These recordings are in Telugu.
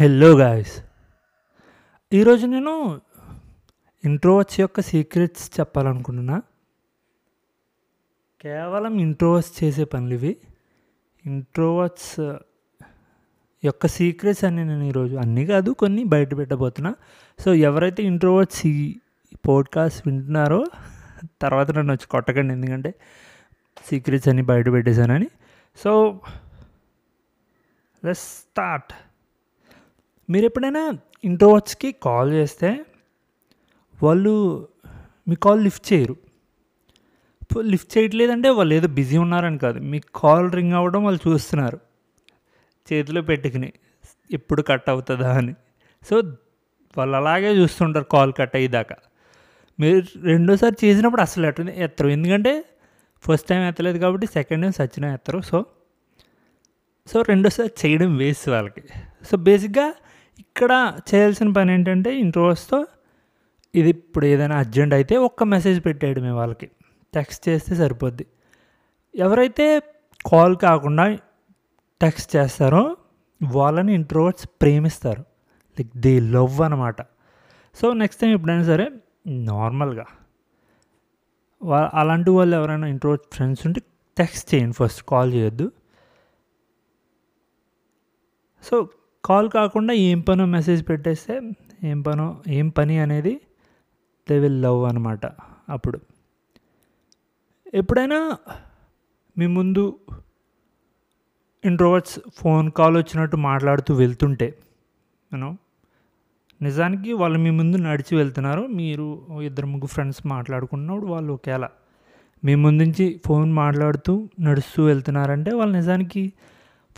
హలో గాయస్ ఈరోజు నేను ఇంట్రోవర్స్ యొక్క సీక్రెట్స్ చెప్పాలనుకుంటున్నా. కేవలం ఇంట్రోవర్స్ చేసే పనులు ఇవి ఇంట్రోవర్స్ యొక్క సీక్రెట్స్ అని నేను ఈరోజు అన్నీ కాదు కొన్ని బయట పెట్టబోతున్నా. సో ఎవరైతే ఇంట్రోవర్ట్స్ ఈ పోడ్కాస్ట్ వింటున్నారో తర్వాత నన్ను వచ్చి కొట్టకండి ఎందుకంటే సీక్రెట్స్ అన్ని బయట పెట్టేశానని. సో లెస్ స్టార్ట్ మీరు ఎప్పుడైనా ఇంట్రోవర్ట్స్కి కాల్ చేస్తే వాళ్ళు మీ కాల్ లిఫ్ట్ చేయరు. లిఫ్ట్ చేయట్లేదంటే వాళ్ళు ఏదో బిజీ ఉన్నారని కాదు. మీ కాల్ రింగ్ అవ్వడం వాళ్ళు చూస్తున్నారు. చేతిలో పెట్టుకుని ఎప్పుడు కట్ అవుతుందా అని. సో వాళ్ళు అలాగే చూస్తుంటారు కాల్ కట్ అయ్యేదాకా. మీరు రెండోసారి చేసినప్పుడు అసలు ఎట్ట ఎత్తరు. ఎందుకంటే ఫస్ట్ టైం ఎత్తలేదు కాబట్టి సెకండ్ టైం సచిన ఎత్తరు. సో సో రెండోసారి చేయడం వేస్ట్ వాళ్ళకి. సో బేసిక్గా ఇక్కడ చేయాల్సిన పని ఏంటంటే ఇంట్రోవర్స్తో ఇది ఇప్పుడు ఏదైనా అర్జెంట్ అయితే ఒక్క మెసేజ్ పెట్టేయడమే వాళ్ళకి. టెక్స్ట్ చేస్తే సరిపోద్ది. ఎవరైతే కాల్ కాకుండా టెక్స్ట్ చేస్తారో వాళ్ళని ఇంట్రోవర్ట్స్ ప్రేమిస్తారు. లైక్ దే లవ్ అనమాట సో నెక్స్ట్ టైం ఎప్పుడైనా సరే నార్మల్గా వా అలాంటి వాళ్ళు ఎవరైనా ఇంట్రోవర్ట్ ఫ్రెండ్స్ ఉంటే టెక్స్ట్ చేయండి ఫస్ట్ కాల్ చేయొద్దు. సో కాల్ కాకుండా ఏం పనో మెసేజ్ పెట్టేస్తే ఏం పనో ఏం పని అనేది దే విల్ లవ్ అనమాట అప్పుడు. ఎప్పుడైనా మీ ముందు ఇంట్రోవర్ట్స్ ఫోన్ కాల్ వచ్చినట్టు మాట్లాడుతూ వెళ్తుంటే యూనో నిజానికి వాళ్ళు మీ ముందు నడిచి వెళ్తున్నారు మీరు ఇద్దరు ముగ్గురు ఫ్రెండ్స్ మాట్లాడుకున్నప్పుడు వాళ్ళు ఒకేలా. మీ ముందు నుంచి ఫోన్ మాట్లాడుతూ నడుస్తూ వెళ్తున్నారంటే వాళ్ళు నిజానికి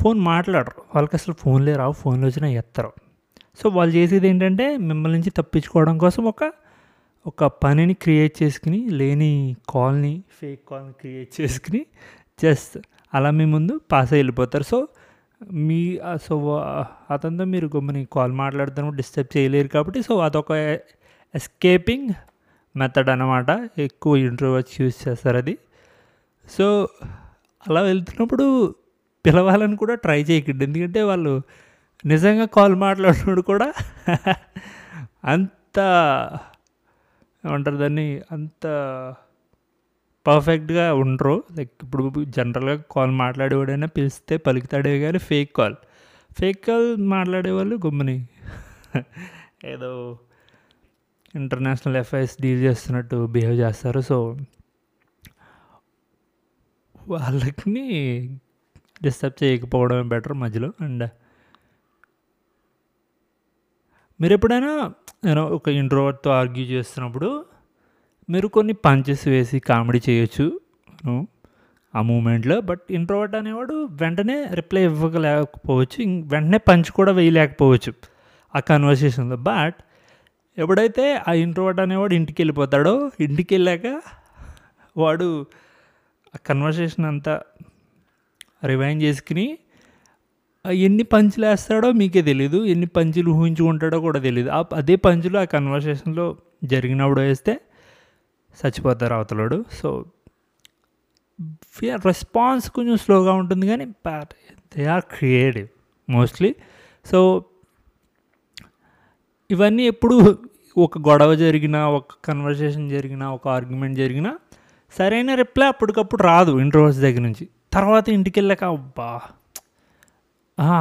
ఫోన్ మాట్లాడరు. వాళ్ళకి అసలు ఫోన్లే రావు ఫోన్లు వచ్చినా ఎత్తరు. సో వాళ్ళు చేసేది ఏంటంటే మిమ్మల్ని నుంచి తప్పించుకోవడం కోసం ఒక ఒక పనిని క్రియేట్ చేసుకుని లేని కాల్ని ఫేక్ కాల్ని క్రియేట్ చేసుకుని జస్ట్ అలా మీ ముందు పాస్ అయి వెళ్ళిపోతారు. సో మీ సో అతనితో మీరు గమ్ముని కాల్ మాట్లాడుతున్నప్పుడు డిస్టర్బ్ చేయలేరు కాబట్టి సో అదొక ఎస్కేపింగ్ మెథడ్ అనమాట ఎక్కువ ఇంట్రోవర్స్ యూజ్ చేస్తారు అది. సో అలా వెళ్తున్నప్పుడు పిలవాలని కూడా ట్రై చేయకండి. ఎందుకంటే వాళ్ళు నిజంగా కాల్ మాట్లాడినప్పుడు కూడా అంత ఏమంటారు దాన్ని? అంత పర్ఫెక్ట్గా ఉండరు. లైక్ ఇప్పుడు జనరల్గా కాల్ మాట్లాడేవాడైనా పిలిస్తే పలుకుతాడే కానీ ఫేక్ కాల్. ఫేక్ కాల్ మాట్లాడేవాళ్ళు గమ్ముని. ఏదో ఇంటర్నేషనల్ ఎఫ్ఐఎస్ డీల్ చేస్తున్నట్టు బిహేవ్ చేస్తారు. సో వాళ్ళకి డిస్టర్బ్ చేయకపోవడమే బెటర్ మధ్యలో. అండ్ మీరు ఎప్పుడైనా నేను ఒక ఇంట్రోవర్ట్తో ఆర్గ్యూ చేస్తున్నప్పుడు మీరు కొన్ని పంచెస్ వేసి కామెడీ చేయొచ్చు ఆ మూమెంట్లో. బట్ ఇంట్రోవర్ట్ అనేవాడు వెంటనే రిప్లై ఇవ్వలేకపోవచ్చు వెంటనే పంచ్ కూడా వేయలేకపోవచ్చు ఆ కన్వర్సేషన్లో. బట్ ఎప్పుడైతే ఆ ఇంట్రోవర్ట్ అనేవాడు ఇంటికి వెళ్ళిపోతాడో ఇంటికి వెళ్ళాక వాడు ఆ కన్వర్సేషన్ అంతా రివైండ్ చేసుకుని ఎన్ని పంచులు వేస్తాడో మీకే తెలియదు ఎన్ని పంచులు ఊహించుకుంటాడో కూడా తెలియదు అదే పంచులు ఆ కన్వర్సేషన్లో జరిగినప్పుడు వేస్తే చచ్చిపోతారు అవతలడు. సో రెస్పాన్స్ కొంచెం స్లోగా ఉంటుంది కానీ they are creative mostly. So ఇవన్నీ ఎప్పుడు ఒక గొడవ జరిగినా ఒక కన్వర్సేషన్ జరిగినా ఒక ఆర్గ్యుమెంట్ జరిగినా సరైన రిప్లై అప్పటికప్పుడు రాదు ఇంటర్వర్స్ దగ్గర నుంచి. తర్వాత ఇంటికి వెళ్ళాక అబ్బా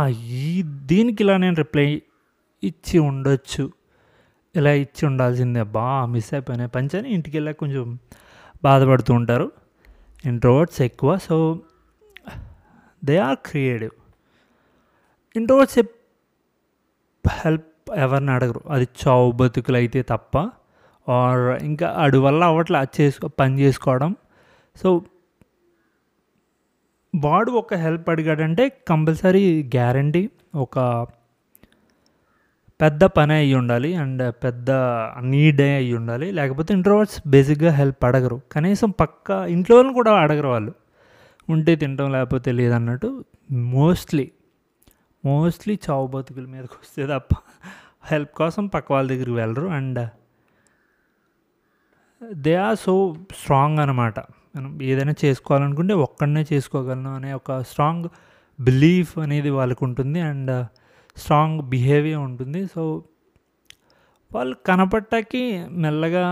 ఈ దీనికి ఇలా నేను రిప్లై ఇచ్చి ఉండొచ్చు. ఇలా ఇచ్చి ఉండాల్సిందే. అబ్బా మిస్ అయిపోయినాయి పంచని ఇంటికి వెళ్ళాక కొంచెం బాధపడుతూ ఉంటారు. ఇంట్రోవర్ట్స్ ఎక్కువ. So they are creative introverts help ఎవరిని అడగరు. అది చావు బతుకులు అయితే తప్ప. ఆర్ ఇంకా అడు వల్ల అవట్లా చేసుకో పని చేసుకోవడం. సో వాడు ఒక హెల్ప్ అడిగాడంటే కంపల్సరీ గ్యారంటీ ఒక పెద్ద పని అయ్యి ఉండాలి అండ్ పెద్ద నీడ్ అయ్యి ఉండాలి. లేకపోతే ఇంట్రోవర్ట్స్ బేసిక్గా హెల్ప్ అడగరు. కనీసం పక్క ఇంట్లో వాళ్ళని కూడా అడగరు వాళ్ళు. ఉంటే తింటాం లేకపోతే లేదన్నట్టు మోస్ట్లీ మోస్ట్లీ చావు బతుకుల మీదకి వస్తే తప్ప హెల్ప్ కోసం పక్క వాళ్ళ దగ్గరికి వెళ్ళరు. And they are so strong అనమాట మనం ఏదైనా చేసుకోవాలనుకుంటే ఒక్కడనే చేసుకోగలను అనే ఒక స్ట్రాంగ్ బిలీఫ్ అనేది వాళ్ళకు ఉంటుంది అండ్ స్ట్రాంగ్ బిహేవియర్ ఉంటుంది. సో వాళ్ళు కనపడటానికి మెల్లగా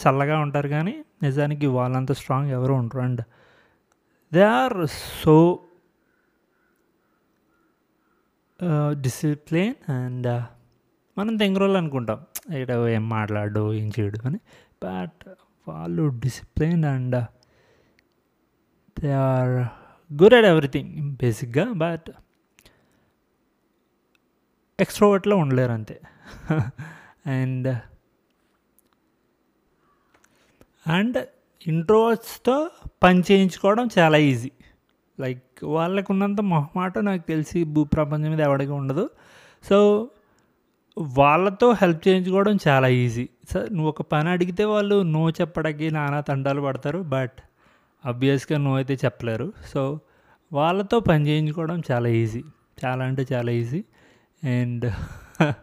చల్లగా ఉంటారు కానీ నిజానికి వాళ్ళంత స్ట్రాంగ్ ఎవరు ఉంటారు and they are so discipline and మనం తెంగరోళ్ళు అనుకుంటాం. ఇక్కడ ఏం మాట్లాడు ఏం చేయడు అని. బట్ వాళ్ళు discipline and they are good at everything బేసిక్గా బట్ ఎక్స్ట్రోవర్ట్లో ఉండలేరు అంతే. అండ్ అండ్ ఇంట్రోవర్ట్స్తో పని చేయించుకోవడం చాలా ఈజీ లైక్ వాళ్ళకు ఉన్నంత మొహమాట నాకు తెలిసి భూ ప్రపంచం మీద ఎవరికి ఉండదు. సో వాళ్ళతో హెల్ప్ చేయించుకోవడం చాలా ఈజీ సో నువ్వు ఒక పని అడిగితే వాళ్ళు నో చెప్పడానికి నానా తండాలు పడతారు బట్ అబ్వియస్గా నో అయితే చెప్పలేరు. సో వాళ్ళతో పని చేయించుకోవడం చాలా ఈజీ. చాలా అంటే చాలా ఈజీ. అండ్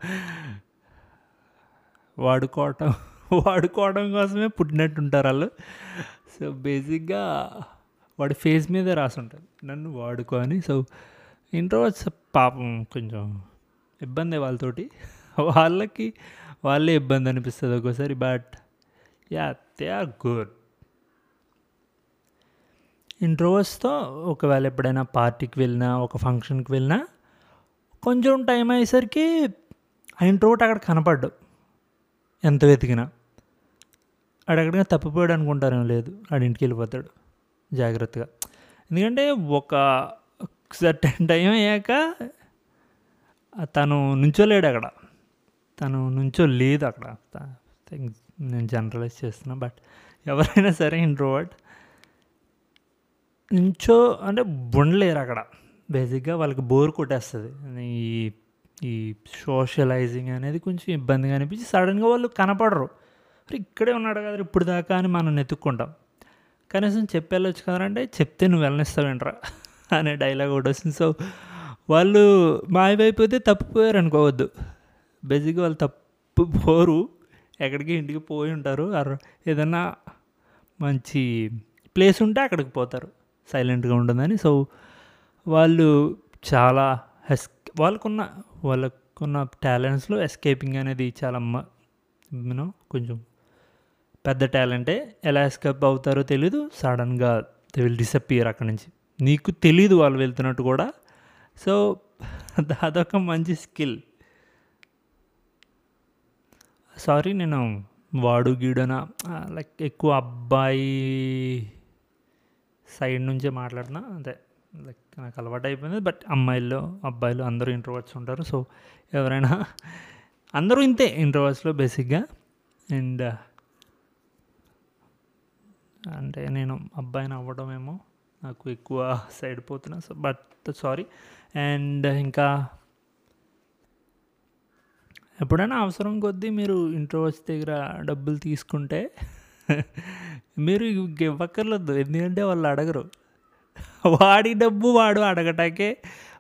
వాడుకోవటం వాడుకోవడం కోసమే పుట్టినట్టు ఉంటారు వాళ్ళు. సో బేసిక్గా వాడి ఫేస్ మీదే రాసి ఉంటుంది నన్ను వాడుకో అని. సో ఇంట్రోవర్ట్స్ పాపం కొంచెం ఇబ్బంది వాళ్ళతోటి. వాళ్ళకి వాళ్ళే ఇబ్బంది అనిపిస్తుంది ఒక్కోసారి. But yeah they are good. ఇంట్రోవర్స్తో ఒకవేళ ఎప్పుడైనా పార్టీకి వెళ్ళినా ఒక ఫంక్షన్కి వెళ్ళినా కొంచెం టైం అయ్యేసరికి ఆ ఇంట్రోవర్ట్ అక్కడ కనపడ్డు. ఎంత వెతికినా. అడగడగా తప్పిపోయాడు అనుకుంటారేం లేదు. ఆడింటికి వెళ్ళిపోతాడు. జాగ్రత్తగా. ఎందుకంటే ఒక సర్టెన్ టైం అయ్యాక తను నుంచోలేడు అక్కడ. తను నుంచో లేదు అక్కడ నేను జనరలైజ్ చేస్తున్నా బట్ ఎవరైనా సరే ఇంట్రోవర్ట్. నుంచో అంటే ఉండలేరు అక్కడ. బేసిక్గా వాళ్ళకి బోర్ కొట్టేస్తుంది. ఈ ఈ సోషలైజింగ్ అనేది కొంచెం ఇబ్బందిగా అనిపించి సడన్గా వాళ్ళు కనపడరు. మరి ఇక్కడే ఉన్నాడు కదా ఇప్పుడు దాకా అని మనం వెతుక్కుంటాం. కనీసం చెప్పేళ్ళొచ్చు కదంటే చెప్తే నువ్వు వెళ్ళనిస్తావేంట్రా అనే డైలాగ్ ఒకటి వస్తుంది. సో వాళ్ళు మాయమైపోతే తప్పిపోయారు అనుకోవద్దు. బేసిక్గా వాళ్ళు తప్పిపోరు. ఎక్కడికి ఇంటికి పోయి ఉంటారు. ఏదన్నా మంచి ప్లేస్ ఉంటే అక్కడికి పోతారు. సైలెంట్గా ఉంటుందని. సో వాళ్ళు చాలా ఎస్ వాళ్ళకున్న వాళ్ళకున్న టాలెంట్స్లో ఎస్కేపింగ్ అనేది చాలా యూనో కొంచెం పెద్ద టాలెంటే. ఎలా ఎస్కేప్ అవుతారో తెలీదు. సడన్గా దే విల్ డిసప్పియర్ అక్కడి నుంచి. నీకు తెలీదు వాళ్ళు వెళ్తున్నట్టు కూడా. సో అదొక మంచి స్కిల్. సారీ నేను వాడు గీడన లైక్ ఎక్కువ అబ్బాయి సైడ్ నుంచే మాట్లాడినా అంతే లైక్ నాకు అలవాటు అయిపోయింది. బట్ అమ్మాయిల్లో అబ్బాయిలు అందరూ ఇంట్రోవర్ట్స్ ఉంటారు. సో ఎవరైనా అందరూ ఇంతే ఇంట్రోవర్ట్స్లో బేసిక్గా. అండ్ అంటే నేను అబ్బాయిని అవ్వడమేమో నాకు ఎక్కువ సైడ్ పోతున్నా. So but sorry. అండ్ ఇంకా ఎప్పుడైనా అవసరం కొద్దీ మీరు ఇంట్రోవర్ట్స్ దగ్గర డబ్బులు తీసుకుంటే మీరు ఇవ్వక్కర్లేదు ఎందుకంటే వాళ్ళు అడగరు. వాడి డబ్బు వాడు అడగటాకే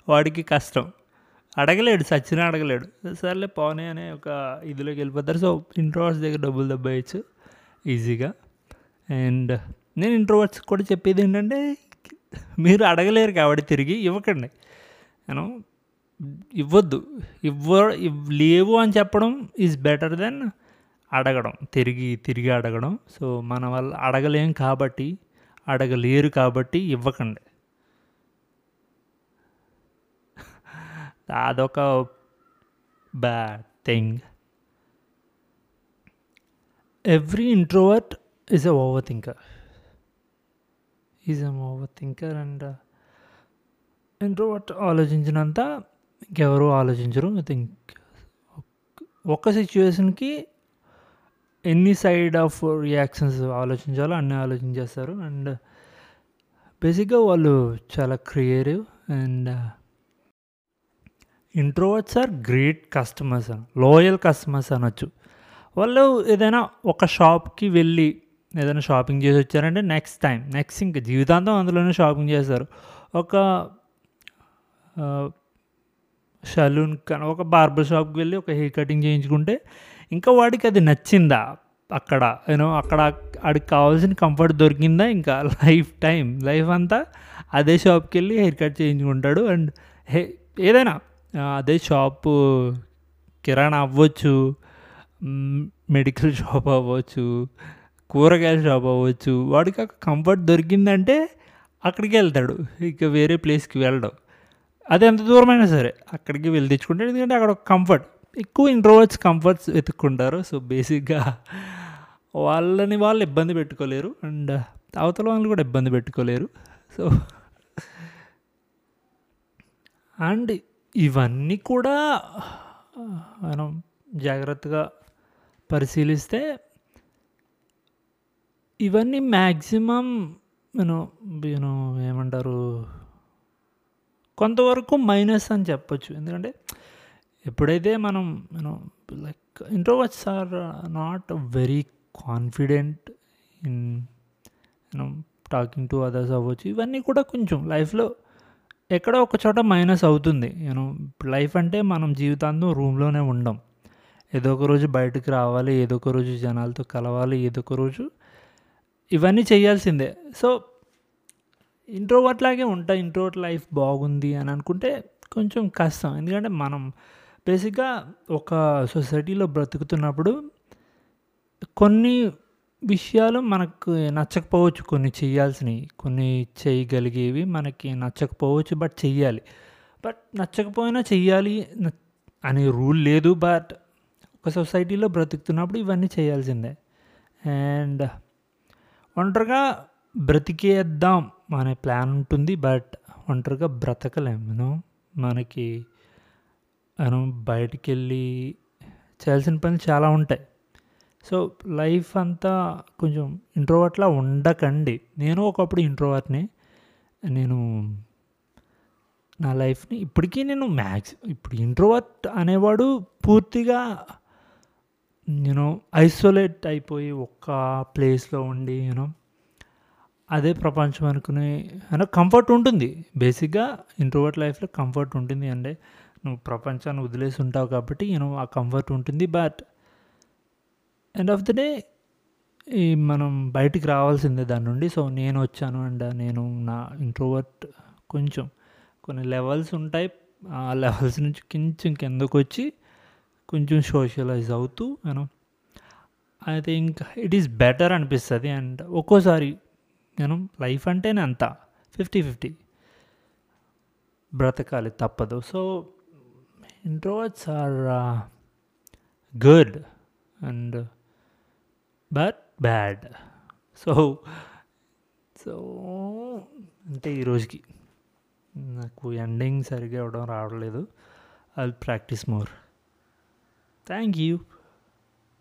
వాడికి కష్టం. అడగలేడు సచిన అడగలేడు. సర్లే పోనీ అనే ఒక ఇదిలోకి వెళ్ళిపోతారు. సో ఇంట్రోవర్ట్స్ దగ్గర డబ్బులు దబ్బాయచ్చు ఈజీగా. అండ్ నేను ఇంట్రోవర్ట్స్ కూడా చెప్పేది ఏంటంటే మీరు అడగలేరు కాబట్టి తిరిగి ఇవ్వకండి. నేను ఇవ్వద్దు. ఇవ్వ లేవు అని చెప్పడం ఈజ్ బెటర్ దెన్ అడగడం తిరిగి తిరిగి అడగడం. సో మన వల్ల అడగలేం కాబట్టి అడగలేరు కాబట్టి ఇవ్వకండి. అదొక bad thing. Every introvert is a over thinker is a over thinker and introvert ఆలోచించినంత ఇంకెవరు ఆలోచించరు. ఐ థింక్ ఒక్క సిచ్యువేషన్కి ఎన్ని సైడ్ ఆఫ్ రియాక్షన్స్ ఆలోచించాలో అన్నీ ఆలోచించేస్తారు. అండ్ బేసిక్గా వాళ్ళు చాలా creative and introverts are great customers loyal customers అనొచ్చు. వాళ్ళు ఏదైనా ఒక షాప్కి వెళ్ళి ఏదైనా షాపింగ్ చేసి వచ్చారంటే నెక్స్ట్ టైం నెక్స్ట్ ఇంకా జీవితాంతం అందులోనే షాపింగ్ చేస్తారు. ఒక సలూన్ కానీ ఒక బార్బర్ షాప్కి వెళ్ళి ఒక హెయిర్ కటింగ్ చేయించుకుంటే ఇంకా వాడికి అది నచ్చిందా? అక్కడ యూనో అక్కడ వాడికి కావాల్సిన కంఫర్ట్ దొరికిందా? ఇంకా లైఫ్ టైం లైఫ్ అంతా అదే షాప్కి వెళ్ళి హెయిర్ కట్ చేయించుకుంటాడు. అండ్ హే ఏదైనా అదే షాపు కిరాణా అవ్వచ్చు మెడికల్ షాప్ అవ్వచ్చు కూరగాయల షాప్ అవ్వచ్చు వాడికి అక్కడ కంఫర్ట్ దొరికిందంటే అక్కడికి వెళ్తాడు. ఇక వేరే ప్లేస్కి వెళ్ళడం. అది ఎంత దూరమైనా సరే అక్కడికి వెళ్ళి తెచ్చుకుంటాడు. ఎందుకంటే అక్కడ ఒక కంఫర్ట్ ఎక్కువ ఇంట్రోవర్ట్స్ కంఫర్ట్స్ వెతుక్కుంటారు. సో బేసిక్గా వాళ్ళని వాళ్ళు ఇబ్బంది పెట్టుకోలేరు. అండ్ uh, అవతల వాళ్ళు కూడా ఇబ్బంది పెట్టుకోలేరు. సో అండ్ ఇవన్నీ కూడా uh, మనం జాగ్రత్తగా పరిశీలిస్తే ఇవన్నీ మ్యాక్సిమం నేను నేను ఏమంటారు? కొంతవరకు మైనస్ అని చెప్పొచ్చు. ఎందుకంటే ఎప్పుడైతే మనం you know like introverts are not very confident in you know talking to others అవ్వచ్చు. ఇవన్నీ కూడా కొంచెం లైఫ్లో ఎక్కడో ఒక చోట మైనస్ అవుతుంది. యూనో లైఫ్ అంటే మనం జీవితాంతం రూమ్లోనే ఉండం. ఏదో ఒక రోజు బయటకు రావాలి ఏదో ఒక రోజు జనాలతో కలవాలి ఏదో ఒక రోజు ఇవన్నీ చేయాల్సిందే. సో ఇంట్రోవర్ట్ లాగే ఇంట్రోవర్ట్ లైఫ్ బాగుంది అని అనుకుంటే కొంచెం కష్టం. ఎందుకంటే మనం బేసిక్గా ఒక సొసైటీలో బ్రతుకుతున్నప్పుడు కొన్ని విషయాలు మనకు నచ్చకపోవచ్చు కొన్ని చేయాల్సినవి. కొన్ని చేయగలిగేవి మనకి నచ్చకపోవచ్చు బట్ చెయ్యాలి. బట్ నచ్చకపోయినా చెయ్యాలి అనే రూల్ లేదు బట్ ఒక సొసైటీలో బ్రతుకుతున్నప్పుడు ఇవన్నీ చేయాల్సిందే. అండ్ ఒంటరిగా బ్రతికేద్దాం అనే ప్లాన్ ఉంటుంది బట్ ఒంటరిగా బ్రతకలేము మనకి మనం బయటికి వెళ్ళి చేయాల్సిన పనులు చాలా ఉంటాయి. సో లైఫ్ అంతా కొంచెం ఇంట్రోవర్ట్లా ఉండకండి. నేను ఒకప్పుడు ఇంట్రోవర్ట్ని నేను నా లైఫ్ని ఇప్పటికీ నేను మ్యాక్స్ ఇప్పుడు ఇంట్రోవర్ట్ అనేవాడు పూర్తిగా యూనో ఐసోలేట్ అయిపోయి ఒక్క ప్లేస్లో ఉండి యూనో అదే ప్రపంచం అనుకునే అయినా కంఫర్ట్ ఉంటుంది. బేసిక్గా ఇంట్రోవర్ట్ లైఫ్లో కంఫర్ట్ ఉంటుంది అంటే నువ్వు ప్రపంచాన్ని వదిలేసి ఉంటావు కాబట్టి యూనో ఆ కంఫర్ట్ ఉంటుంది. But end of the day ఈ మనం బయటికి రావాల్సిందే దాని నుండి. సో నేను వచ్చాను అండ్ నేను నా ఇంట్రోవర్ట్ కొంచెం. కొన్ని లెవెల్స్ ఉంటాయి. ఆ లెవెల్స్ నుంచి కొంచెం కిందకు వచ్చి కొంచెం సోషలైజ్ అవుతూ నేను I think it is better అనిపిస్తుంది. అండ్ ఒక్కోసారి నేను లైఫ్ అంటేనే అంత. ఫిఫ్టీ ఫిఫ్టీ బ్రతకాలి తప్పదు. So introverts are good and but bad so so అంటే ఈరోజుకి నాకు ఎండింగ్ సరిగ్గా ఇవ్వడం రావట్లేదు. I practise more thank you